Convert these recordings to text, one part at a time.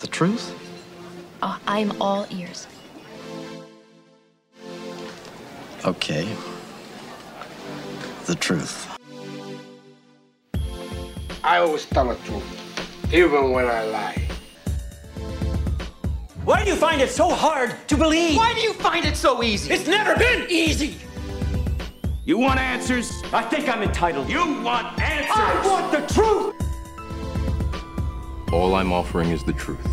The truth? Uh, I'm all ears. Okay. The truth. I always tell the truth, even when I lie. Why do you find it so hard to believe? Why do you find it so easy? It's never been easy. You want answers? I think I'm entitled. You want answers? I want the truth. All I'm offering is the truth.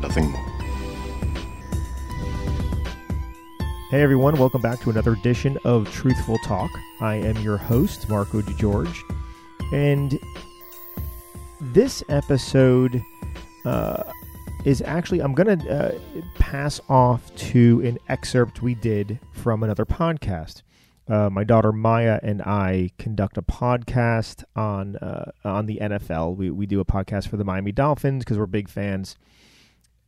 Nothing more. Hey everyone, welcome back to another edition of Truthful Talk. I am your host, Marco DeGeorge, and this episode uh, is actually, I'm going to uh, pass off to an excerpt we did from another podcast. Uh, my daughter Maya and I conduct a podcast on uh, on the NFL. We we do a podcast for the Miami Dolphins because we're big fans.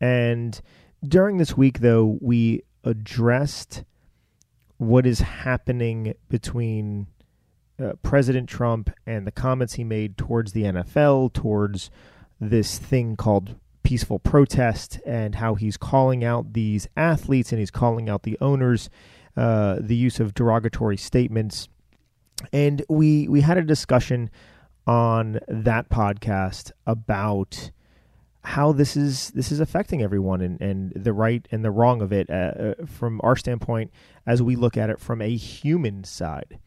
And during this week, though, we addressed what is happening between uh, President Trump and the comments he made towards the NFL, towards this thing called peaceful protest, and how he's calling out these athletes and he's calling out the owners, uh, the use of derogatory statements. And we we had a discussion on that podcast about how this is this is affecting everyone and, and the right and the wrong of it uh, uh, from our standpoint as we look at it from a human side.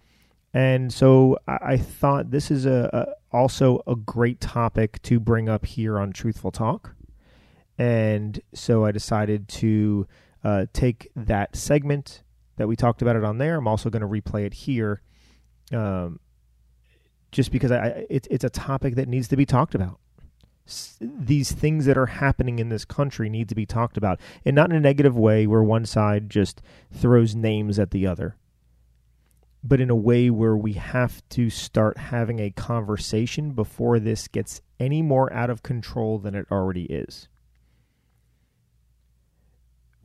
And so I, thought this is a, a, also a great topic to bring up here on Truthful Talk. And so I decided to uh, take that segment that we talked about it on there. I'm also going to replay it here, um, just because I, it, it's a topic that needs to be talked about these things that are happening in this country need to be talked about and not in a negative way where one side just throws names at the other but in a way where we have to start having a conversation before this gets any more out of control than it already is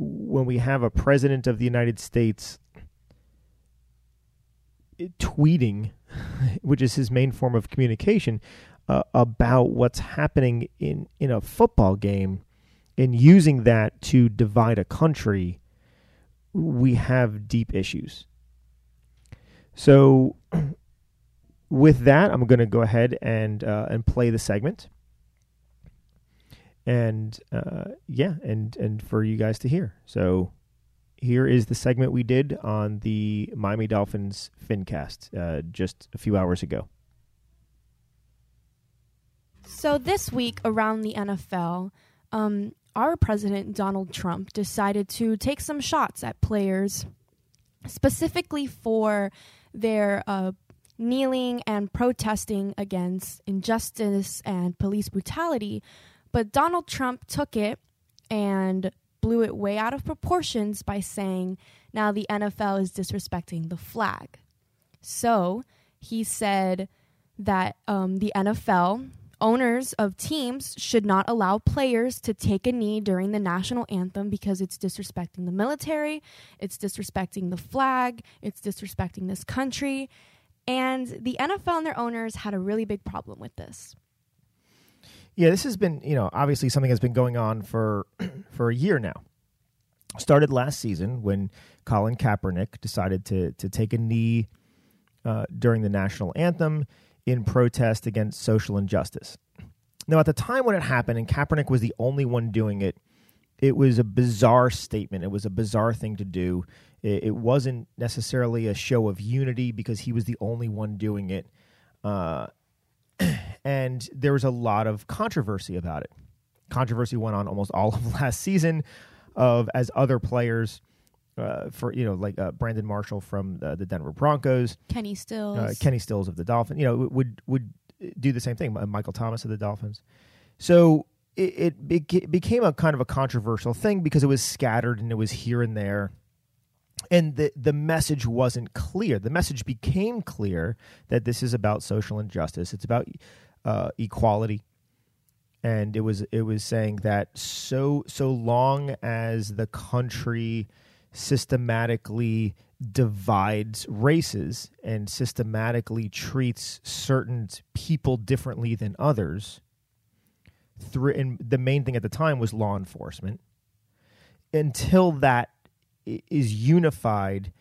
when we have a president of the United States tweeting which is his main form of communication uh, about what's happening in in a football game and using that to divide a country, we have deep issues. So, with that, I'm going to go ahead and uh, and play the segment, and uh, yeah, and and for you guys to hear. So, here is the segment we did on the Miami Dolphins FinCast uh, just a few hours ago. So this week around the NFL, um, our president Donald Trump decided to take some shots at players, specifically for their uh, kneeling and protesting against injustice and police brutality. But Donald Trump took it and blew it way out of proportions by saying, now the NFL is disrespecting the flag. So he said that um, the NFL owners of teams should not allow players to take a knee during the national anthem because it's disrespecting the military, it's disrespecting the flag, it's disrespecting this country. And the NFL and their owners had a really big problem with this. Yeah, this has been, you know, obviously something that's been going on for for a year now. Started last season when Colin Kaepernick decided to to take a knee uh, during the national anthem in protest against social injustice. Now, at the time when it happened, and Kaepernick was the only one doing it, it was a bizarre statement. It was a bizarre thing to do. It, it wasn't necessarily a show of unity because he was the only one doing it. Uh, and there was a lot of controversy about it. Controversy went on almost all of last season of as other players uh, for you know like uh, Brandon Marshall from the, the, Denver Broncos, Kenny Stills, uh, Kenny Stills of the Dolphins, you know would would do the same thing. Michael Thomas of the Dolphins. So it, it became a kind of a controversial thing because it was scattered and it was here and there. And the the message wasn't clear. The message became clear that this is about social injustice. It's about uh, equality, and it was it was saying that so so long as the country systematically divides races and systematically treats certain people differently than others through and the main thing at the time was law enforcement until that is unified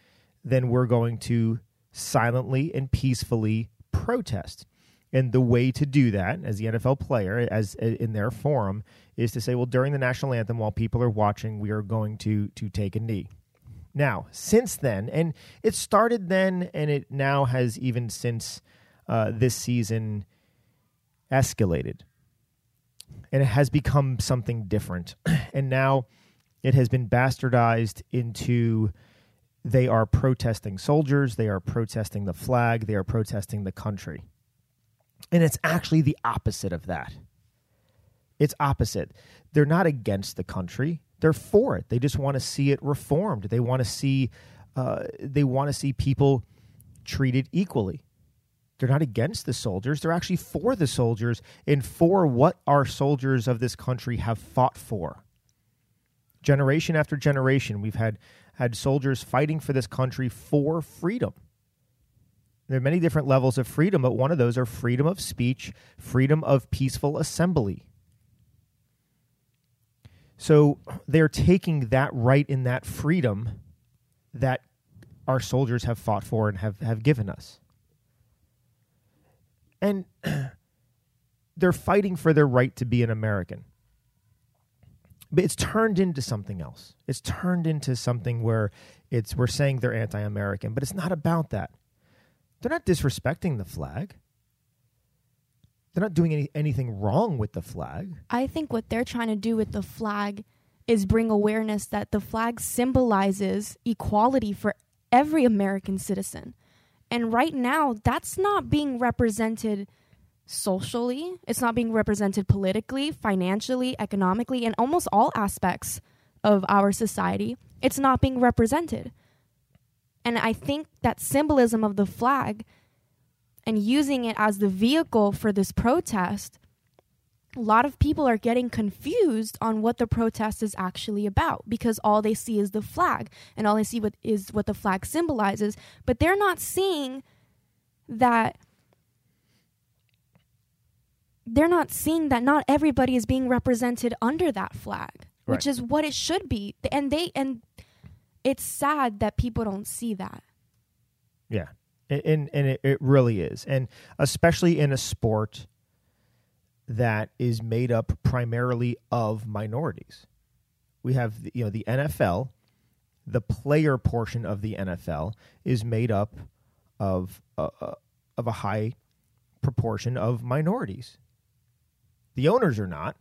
then we're going to silently and peacefully protest. And the way to do that as the NFL player as in their forum is to say well during the national anthem while people are watching we are going to to take a knee. Now since then and it started then and it now has even since uh, this season escalated. And it has become something different. And now it has been bastardized into they are protesting soldiers they are protesting the flag they are protesting the country. And it's actually the opposite of that. It's opposite. They're not against the country. They're for it. They just want to see it reformed. They want to see uh, they want to see people treated equally. They're not against the soldiers. They're actually for the soldiers and for what our soldiers of this country have fought for generation after generation we've had had soldiers fighting for this country for freedom. There are many different levels of freedom but one of those are freedom of speech freedom of peaceful assembly. So they're taking that right in that freedom that our soldiers have fought for and have, have given us. And they're fighting for their right to be an american but it's turned into something else. It's turned into something where it's we're saying they're anti-American, but it's not about that. They're not disrespecting the flag. They're not doing any, anything wrong with the flag. I think what they're trying to do with the flag is bring awareness that the flag symbolizes equality for every American citizen. And right now, that's not being represented socially, it's not being represented politically, financially, economically, in almost all aspects of our society. It's not being represented. And I think that symbolism of the flag and using it as the vehicle for this protest, a lot of people are getting confused on what the protest is actually about because all they see is the flag and all they see what is what the flag symbolizes, but they're not seeing that they're not seeing that not everybody is being represented under that flag, which is what it should be. And they and it's sad that people don't see that. Yeah, and and, and it, it really is, and especially in a sport that is made up primarily of minorities. We have you know the NFL, the player portion of the NFL is made up of uh, uh, of a high proportion of minorities. The owners are not,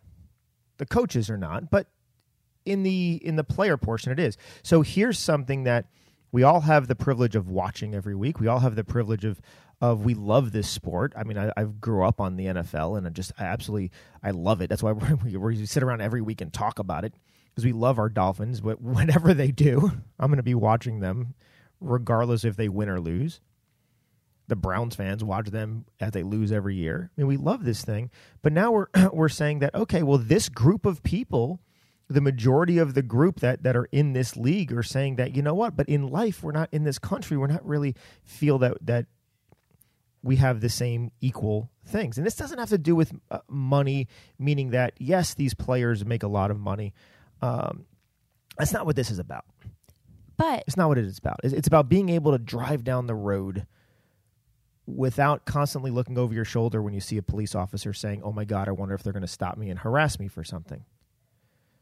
the coaches are not, but in the in the player portion it is. So here's something that we all have the privilege of watching every week. We all have the privilege of of we love this sport. I mean, I, I grew up on the NFL, and I just I absolutely I love it. That's why we, we sit around every week and talk about it because we love our Dolphins. But whatever they do, I'm going to be watching them, regardless if they win or lose. The Browns fans watch them as they lose every year. I mean, we love this thing, but now we're we're saying that okay, well, this group of people the majority of the group that that are in this league are saying that you know what but in life we're not in this country we're not really feel that that we have the same equal things. And this doesn't have to do with uh, money meaning that yes these players make a lot of money. Um, that's not what this is about. But it's not what it is about. It's, it's about being able to drive down the road without constantly looking over your shoulder when you see a police officer saying oh my god i wonder if they're going to stop me and harass me for something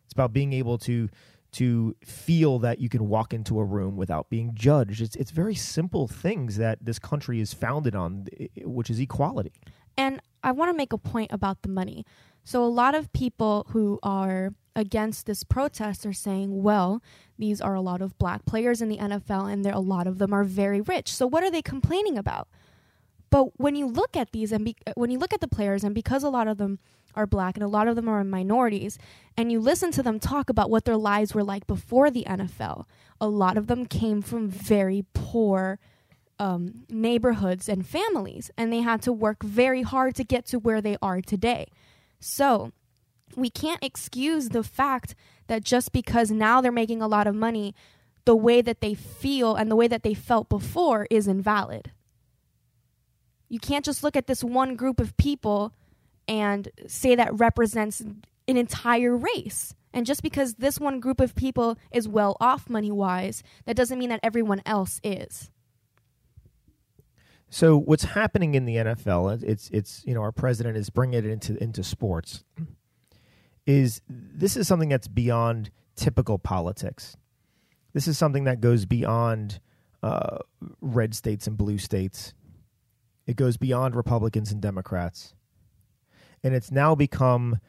it's about being able to to feel that you can walk into a room without being judged. It's it's very simple things that this country is founded on, which is equality. And I want to make a point about the money. So, a lot of people who are against this protest are saying, well, these are a lot of black players in the NFL, and there a lot of them are very rich. So, what are they complaining about? But when you look at these, and be, when you look at the players, and because a lot of them are black and a lot of them are minorities, and you listen to them talk about what their lives were like before the NFL, a lot of them came from very poor um, neighborhoods and families, and they had to work very hard to get to where they are today. So, we can't excuse the fact that just because now they're making a lot of money, the way that they feel and the way that they felt before is invalid. You can't just look at this one group of people and say that represents an entire race. And just because this one group of people is well off money wise, that doesn't mean that everyone else is. So what's happening in the NFL? It's it's you know our president is bringing it into into sports. Is this is something that's beyond typical politics? This is something that goes beyond uh, red states and blue states. It goes beyond Republicans and Democrats, and it's now become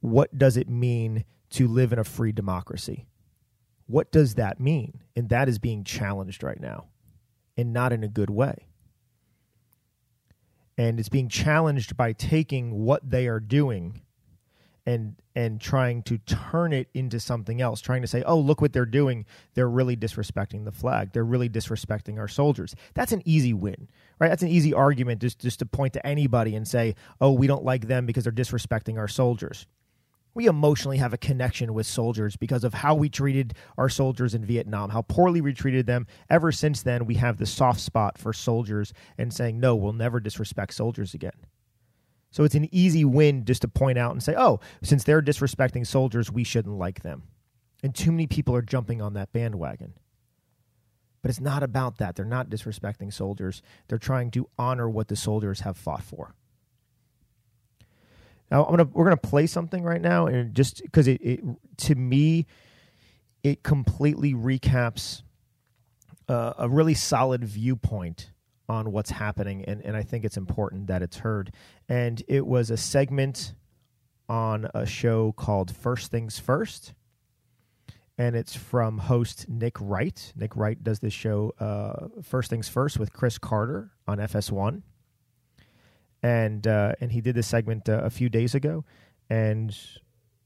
what does it mean to live in a free democracy? What does that mean? And that is being challenged right now, and not in a good way and it's being challenged by taking what they are doing and and trying to turn it into something else trying to say oh look what they're doing. They're really disrespecting the flag. They're really disrespecting our soldiers. That's an easy win right? That's an easy argument just just to point to anybody and say oh we don't like them because they're disrespecting our soldiers. We emotionally have a connection with soldiers because of how we treated our soldiers in Vietnam, how poorly we treated them. Ever since then, we have the soft spot for soldiers and saying, no, we'll never disrespect soldiers again. So it's an easy win just to point out and say, oh, since they're disrespecting soldiers, we shouldn't like them. And too many people are jumping on that bandwagon. But it's not about that. They're not disrespecting soldiers, they're trying to honor what the soldiers have fought for. Now I'm gonna we're gonna play something right now, and just because it, it to me, it completely recaps uh, a really solid viewpoint on what's happening, and, and I think it's important that it's heard. And it was a segment on a show called First Things First, and it's from host Nick Wright. Nick Wright does this show, uh, First Things First, with Cris Carter on FS1 and uh, and he did this segment uh, a few days ago, and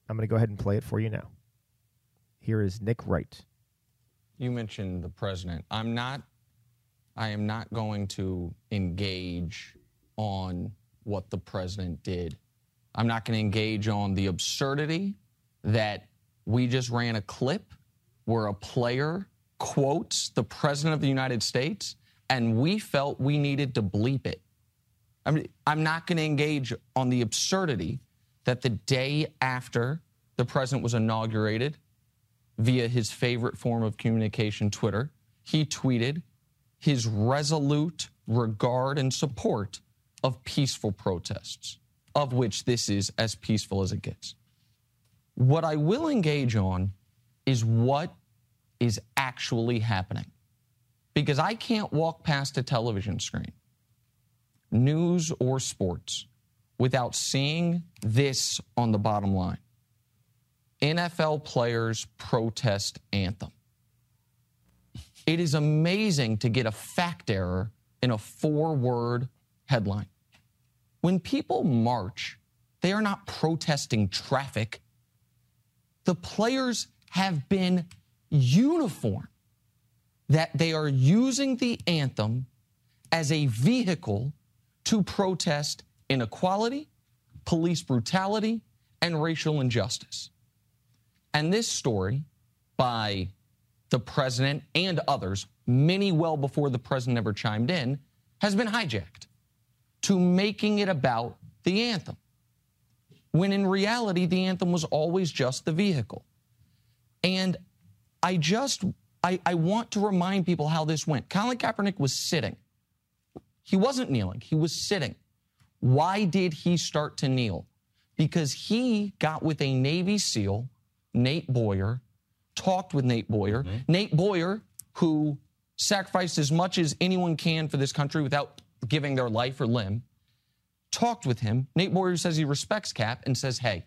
I'm going to go ahead and play it for you now. Here is Nick Wright. You mentioned the president. I'm not. I am not going to engage on what the president did. I'm not going to engage on the absurdity that we just ran a clip where a player quotes the president of the United States and we felt we needed to bleep it. I mean, I'm not going to engage on the absurdity that the day after the president was inaugurated, via his favorite form of communication, Twitter, he tweeted his resolute regard and support of peaceful protests, of which this is as peaceful as it gets. What I will engage on is what is actually happening. Because I can't walk past a television screen news or sports without seeing this on the bottom line NFL players protest anthem. It is amazing to get a fact error in a four word headline. When people march, they are not protesting traffic. The players have been uniform that they are using the anthem as a vehicle to protest inequality, police brutality, and racial injustice. And this story by the president and others, many well before the president ever chimed in, has been hijacked to making it about the anthem. When in reality, the anthem was always just the vehicle. And I just, I, I want to remind people how this went. Colin Kaepernick was sitting he wasn't kneeling, he was sitting. Why did he start to kneel? Because he got with a Navy SEAL, Nate Boyer, talked with Nate Boyer. Mm-hmm. Nate Boyer, who sacrificed as much as anyone can for this country without giving their life or limb, talked with him. Nate Boyer says he respects Cap and says, hey,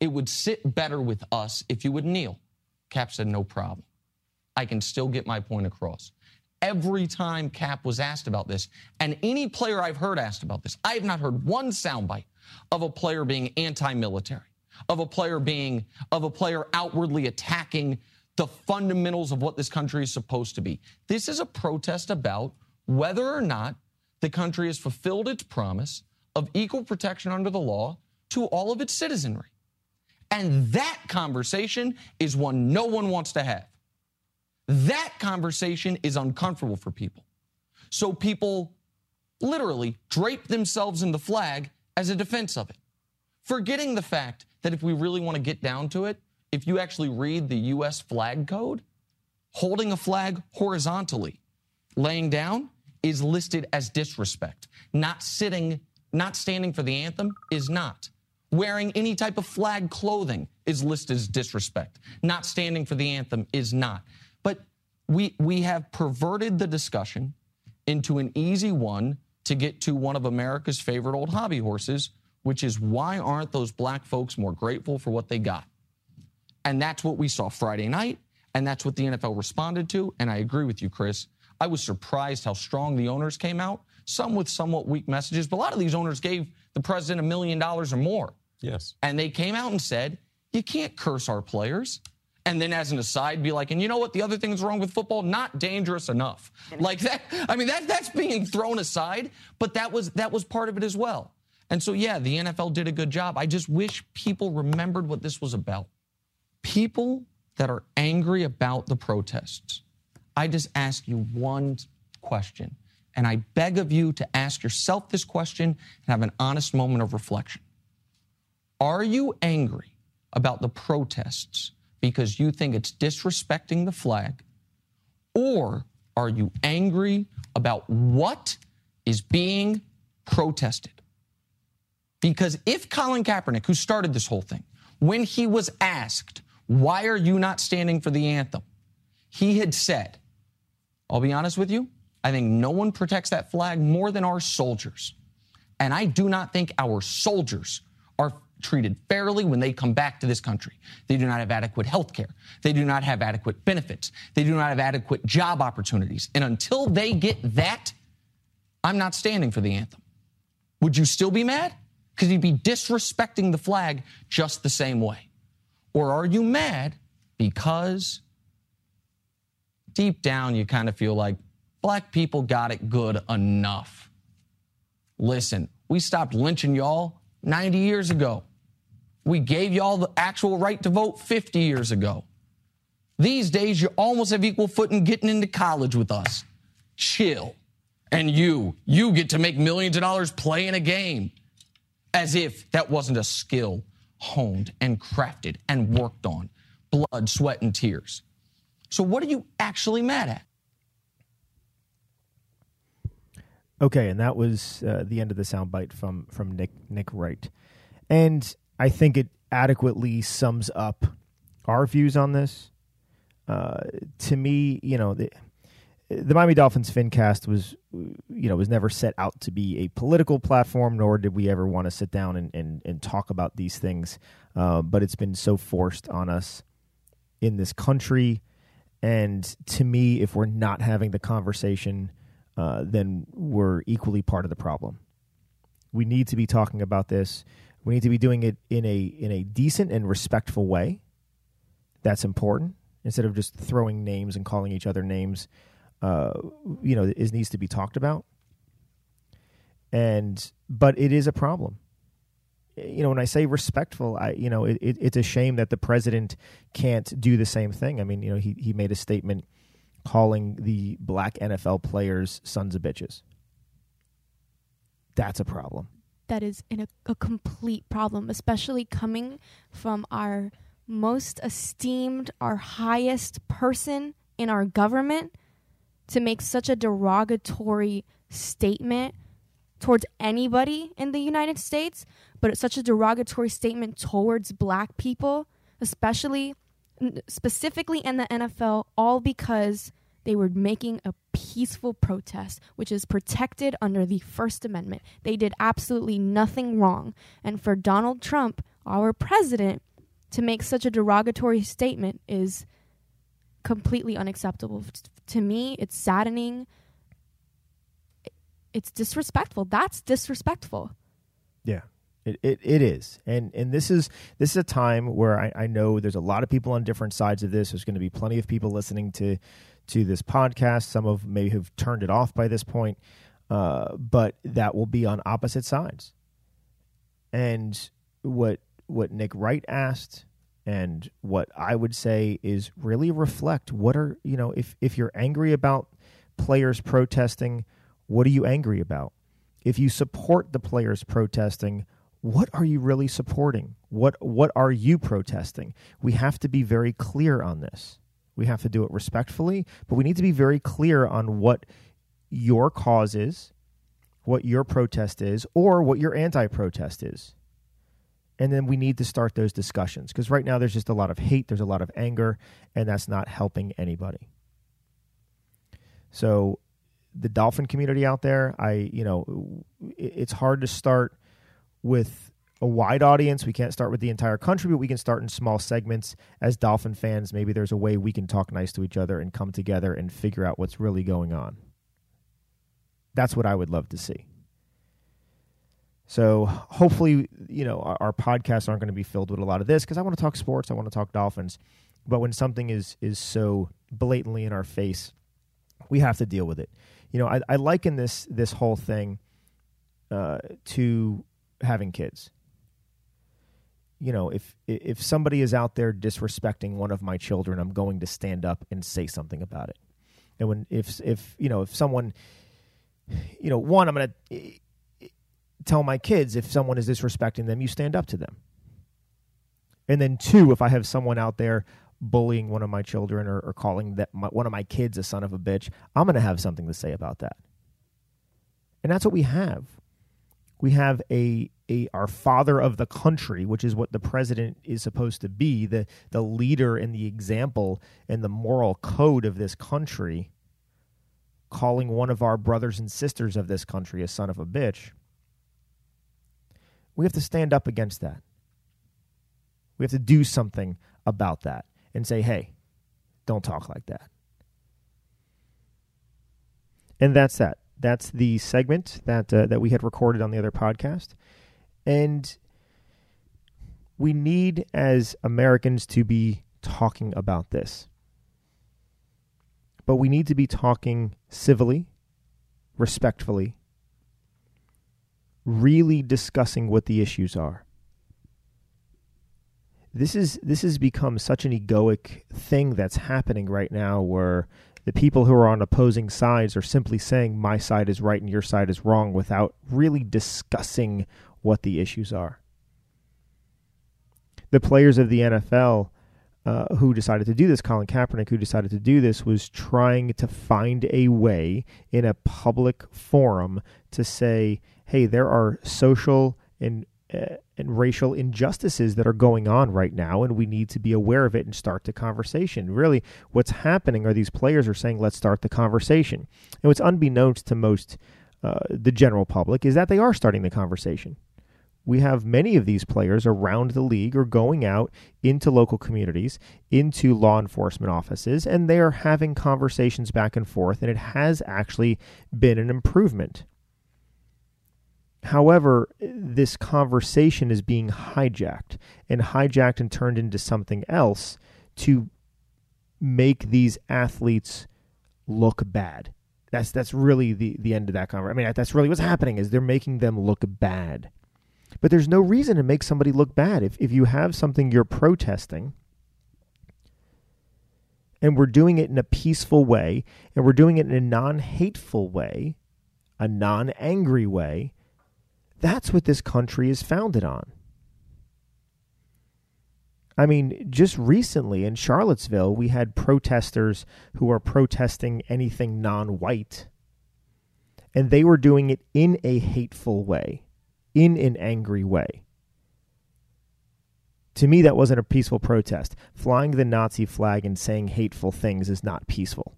it would sit better with us if you would kneel. Cap said, no problem. I can still get my point across every time Cap was asked about this. And any player I've heard asked about this, I have not heard one soundbite of a player being anti-military, of a player being, of a player outwardly attacking the fundamentals of what this country is supposed to be. This is a protest about whether or not the country has fulfilled its promise of equal protection under the law to all of its citizenry. And that conversation is one no one wants to have. That conversation is uncomfortable for people. So people literally drape themselves in the flag as a defense of it. Forgetting the fact that if we really want to get down to it, if you actually read the U.S. flag code, holding a flag horizontally, laying down, is listed as disrespect. Not sitting, not standing for the anthem is not. Wearing any type of flag clothing is listed as disrespect. Not standing for the anthem is not. But we we have perverted the discussion into an easy one to get to one of America's favorite old hobby horses, which is why aren't those black folks more grateful for what they got? And that's what we saw Friday night, and that's what the NFL responded to. And I agree with you, Chris. I was surprised how strong the owners came out, some with somewhat weak messages, but a lot of these owners gave the president a million dollars or more. Yes. And they came out and said, you can't curse our players. And then, as an aside, be like, and you know what? The other thing that's wrong with football, not dangerous enough. Like that. I mean, that that's being thrown aside, but that was that was part of it as well. And so, yeah, the NFL did a good job. I just wish people remembered what this was about. People that are angry about the protests. I just ask you one question, and I beg of you to ask yourself this question and have an honest moment of reflection. Are you angry about the protests because you think it's disrespecting the flag? Or are you angry about what is being protested? Because if Colin Kaepernick, who started this whole thing, when he was asked, why are you not standing for the anthem? He had said, I'll be honest with you, I think no one protects that flag more than our soldiers. And I do not think our soldiers are treated fairly when they come back to this country. They do not have adequate health care. They do not have adequate benefits. They do not have adequate job opportunities. And until they get that, I'm not standing for the anthem. Would you still be mad? Because you'd be disrespecting the flag just the same way. Or are you mad because deep down you kind of feel like black people got it good enough? Listen, we stopped lynching y'all 90 years ago. We gave y'all the actual right to vote 50 years ago. These days, you almost have equal footing getting into college with us. Chill. And you, you get to make millions of dollars playing a game as if that wasn't a skill honed and crafted and worked on. Blood, sweat, and tears. So, what are you actually mad at? Okay, and that was uh, the end of the soundbite from from Nick Nick Wright, and I think it adequately sums up our views on this. Uh, to me, you know, the, the Miami Dolphins FinCast was, you know, was never set out to be a political platform, nor did we ever want to sit down and, and, and talk about these things. Uh, but it's been so forced on us in this country. And to me, if we're not having the conversation, uh, then we're equally part of the problem. We need to be talking about this. We need to be doing it in a in a decent and respectful way. That's important. Instead of just throwing names and calling each other names, uh, you know, it needs to be talked about. And but it is a problem. You know, when I say respectful, I you know, it, it, it's a shame that the president can't do the same thing. I mean, you know, he he made a statement calling the black NFL players sons of bitches. That's a problem. That is in a, a complete problem, especially coming from our most esteemed, our highest person in our government to make such a derogatory statement towards anybody in the United States, but it's such a derogatory statement towards black people, especially specifically in the NFL, all because they were making a peaceful protest, which is protected under the First Amendment. They did absolutely nothing wrong. And for Donald Trump, our president, to make such a derogatory statement is completely unacceptable. To me, it's saddening. It's disrespectful. That's disrespectful. Yeah. It, it, it is and and this is this is a time where I, I know there's a lot of people on different sides of this there's going to be plenty of people listening to to this podcast some of may have turned it off by this point uh, but that will be on opposite sides and what what Nick Wright asked and what I would say is really reflect what are you know if if you're angry about players protesting what are you angry about if you support the players protesting what are you really supporting? What what are you protesting? We have to be very clear on this. We have to do it respectfully, but we need to be very clear on what your cause is, what your protest is, or what your anti-protest is. And then we need to start those discussions because right now there's just a lot of hate, there's a lot of anger, and that's not helping anybody. So the dolphin community out there, I, you know, it's hard to start with a wide audience. We can't start with the entire country, but we can start in small segments. As Dolphin fans, maybe there's a way we can talk nice to each other and come together and figure out what's really going on. That's what I would love to see. So hopefully, you know, our, our podcasts aren't going to be filled with a lot of this because I want to talk sports, I want to talk Dolphins, but when something is is so blatantly in our face, we have to deal with it. You know, I, I liken this this whole thing uh, to having kids. You know, if if somebody is out there disrespecting one of my children, I'm going to stand up and say something about it. And when if if you know if someone, you know, one, I'm going to tell my kids if someone is disrespecting them, you stand up to them. And then two, if I have someone out there bullying one of my children or, or calling that my, one of my kids a son of a bitch, I'm going to have something to say about that. And that's what we have we have a, a our father of the country, which is what the president is supposed to be, the the leader and the example and the moral code of this country, calling one of our brothers and sisters of this country a son of a bitch. We have to stand up against that. We have to do something about that and say, hey, don't talk like that. And that's that that's the segment that uh, that we had recorded on the other podcast, and we need as Americans to be talking about this. But we need to be talking civilly, respectfully, really discussing what the issues are. This is this has become such an egoic thing that's happening right now where the people who are on opposing sides are simply saying my side is right and your side is wrong without really discussing what the issues are. The players of the NFL uh, who decided to do this, Colin Kaepernick, who decided to do this, was trying to find a way in a public forum to say, hey, there are social and uh, and racial injustices that are going on right now, and we need to be aware of it and start the conversation. Really, what's happening are these players are saying, "Let's start the conversation," and what's unbeknownst to most uh, the general public is that they are starting the conversation. We have many of these players around the league or going out into local communities, into law enforcement offices, and they are having conversations back and forth, and it has actually been an improvement. However, this conversation is being hijacked and hijacked and turned into something else to make these athletes look bad. That's that's really the the end of that conversation. I mean, that's really what's happening is they're making them look bad. But there's no reason to make somebody look bad. If if you have something you're protesting and we're doing it in a peaceful way and we're doing it in a non-hateful way, a non-angry way, that's what this country is founded on. I mean, just recently in Charlottesville, we had protesters who are protesting anything non white. And they were doing it in a hateful way, in an angry way. To me, that wasn't a peaceful protest. Flying the Nazi flag and saying hateful things is not peaceful.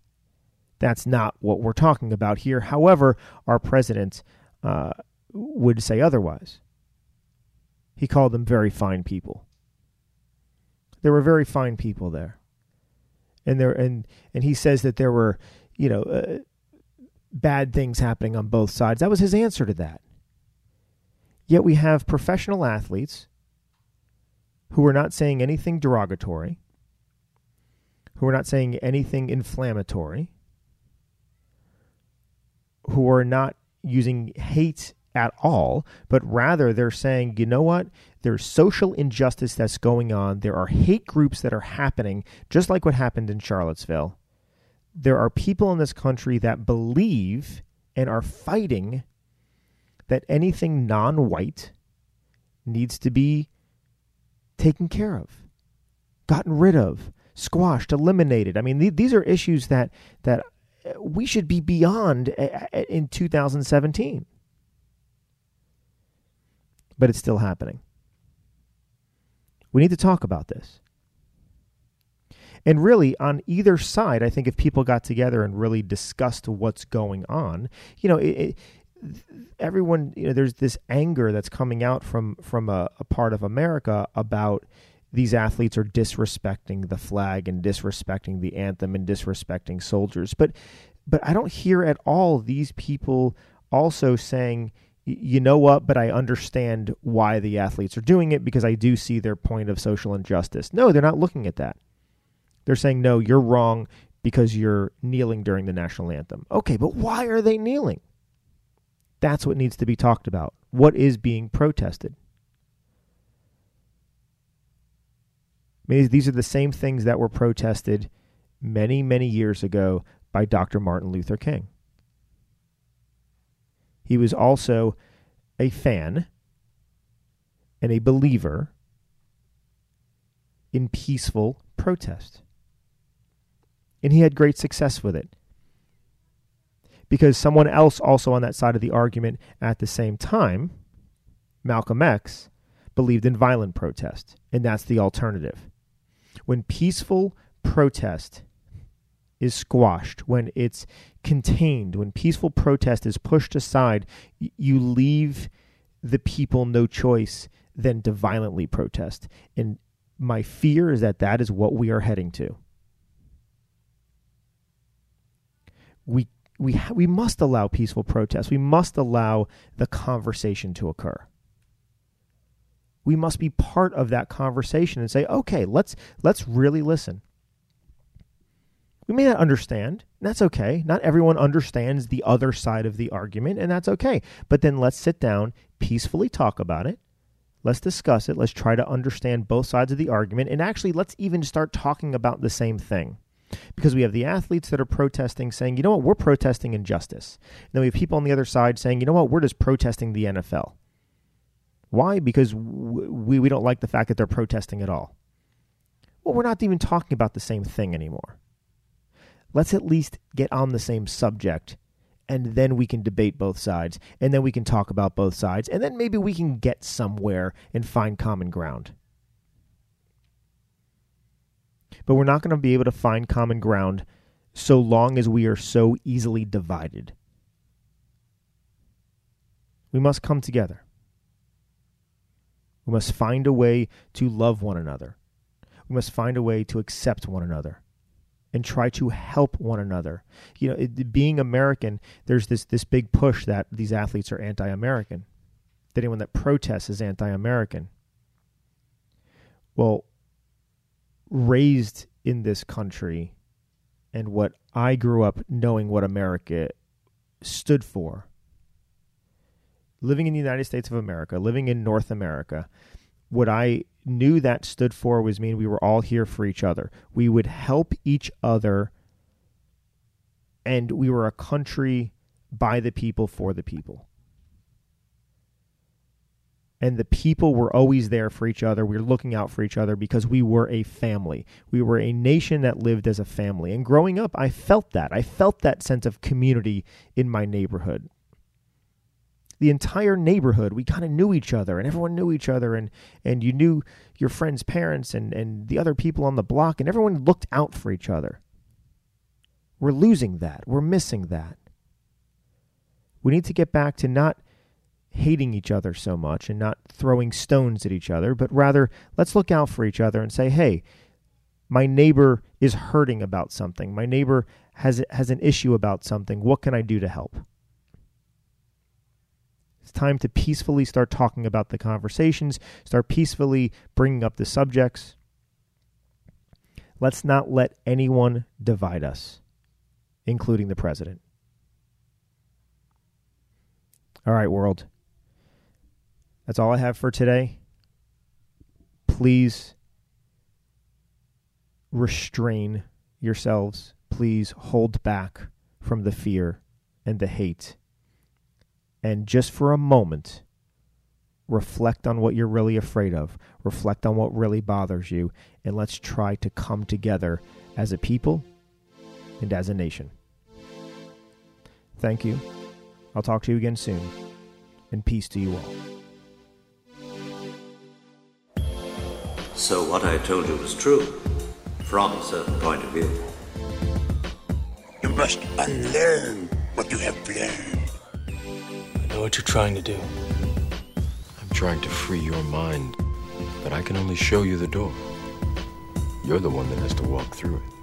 That's not what we're talking about here. However, our president uh, would say otherwise. He called them very fine people. There were very fine people there. And there and and he says that there were, you know, uh, bad things happening on both sides. That was his answer to that. Yet we have professional athletes who are not saying anything derogatory, who are not saying anything inflammatory, who are not using hate at all, but rather they're saying, you know what? There's social injustice that's going on. There are hate groups that are happening, just like what happened in Charlottesville. There are people in this country that believe and are fighting that anything non white, needs to be taken care of, gotten rid of, squashed, eliminated. I mean, th- these are issues that that uh, we should be beyond uh, uh, in 2017. But it's still happening. We need to talk about this. And really, on either side, I think if people got together and really discussed what's going on, you know, it, it, everyone, you know, there's this anger that's coming out from from a, a part of America about these athletes are disrespecting the flag and disrespecting the anthem and disrespecting soldiers. But but I don't hear at all these people also saying, you know what, but I understand why the athletes are doing it because I do see their point of social injustice. No, they're not looking at that. They're saying, no, you're wrong because you're kneeling during the national anthem. Okay, but why are they kneeling? That's what needs to be talked about. What is being protested? I mean, these are the same things that were protested many, many years ago by Dr. Martin Luther King. He was also a fan and a believer in peaceful protest. And he had great success with it. Because someone else also on that side of the argument at the same time, Malcolm X, believed in violent protest, and that's the alternative when peaceful protest is squashed, when it's contained, when peaceful protest is pushed aside, you leave the people no choice than to violently protest. And my fear is that that is what we are heading to. We we we must allow peaceful protest. We must allow the conversation to occur we must be part of that conversation and say, okay, let's let's really listen. We may not understand. And that's okay. Not everyone understands the other side of the argument, and that's okay. But then let's sit down, peacefully talk about it. Let's discuss it. Let's try to understand both sides of the argument. And actually, let's even start talking about the same thing. Because we have the athletes that are protesting, saying, you know what, we're protesting injustice. And then we have people on the other side saying, you know what, we're just protesting the NFL. Why? Because we, we don't like the fact that they're protesting at all. Well, we're not even talking about the same thing anymore. Let's at least get on the same subject, and then we can debate both sides, and then we can talk about both sides, and then maybe we can get somewhere and find common ground. But we're not going to be able to find common ground so long as we are so easily divided. We must come together. We must find a way to love one another. We must find a way to accept one another and try to help one another. You know, it, being American, there's this this big push that these athletes are anti-American. That anyone that protests is anti-American. Well, raised in this country and what I grew up knowing what America stood for living in the United States of America, living in North America, what I knew that stood for was mean we were all here for each other. We would help each other, and we were a country by the people for the people. And the people were always there for each other. We were looking out for each other because we were a family. We were a nation that lived as a family. And growing up, I felt that. I felt that sense of community in my neighborhood the entire neighborhood. We kind of knew each other, and everyone knew each other, and and you knew your friend's parents and and the other people on the block, and everyone looked out for each other. We're losing that. We're missing that. We need to get back to not hating each other so much and not throwing stones at each other, but rather let's look out for each other and say, hey, my neighbor is hurting about something. My neighbor has has an issue about something. What can I do to help? It's time to peacefully start talking about the conversations, start peacefully bringing up the subjects. Let's not let anyone divide us, including the president. All right, world. That's all I have for today. Please restrain yourselves. Please hold back from the fear and the hate and just for a moment, reflect on what you're really afraid of, reflect on what really bothers you, and let's try to come together as a people and as a nation. Thank you. I'll talk to you again soon, and peace to you all. So, what I told you was true, from a certain point of view. You must unlearn what you have learned. Know what you're trying to do. I'm trying to free your mind, but I can only show you the door. You're the one that has to walk through it.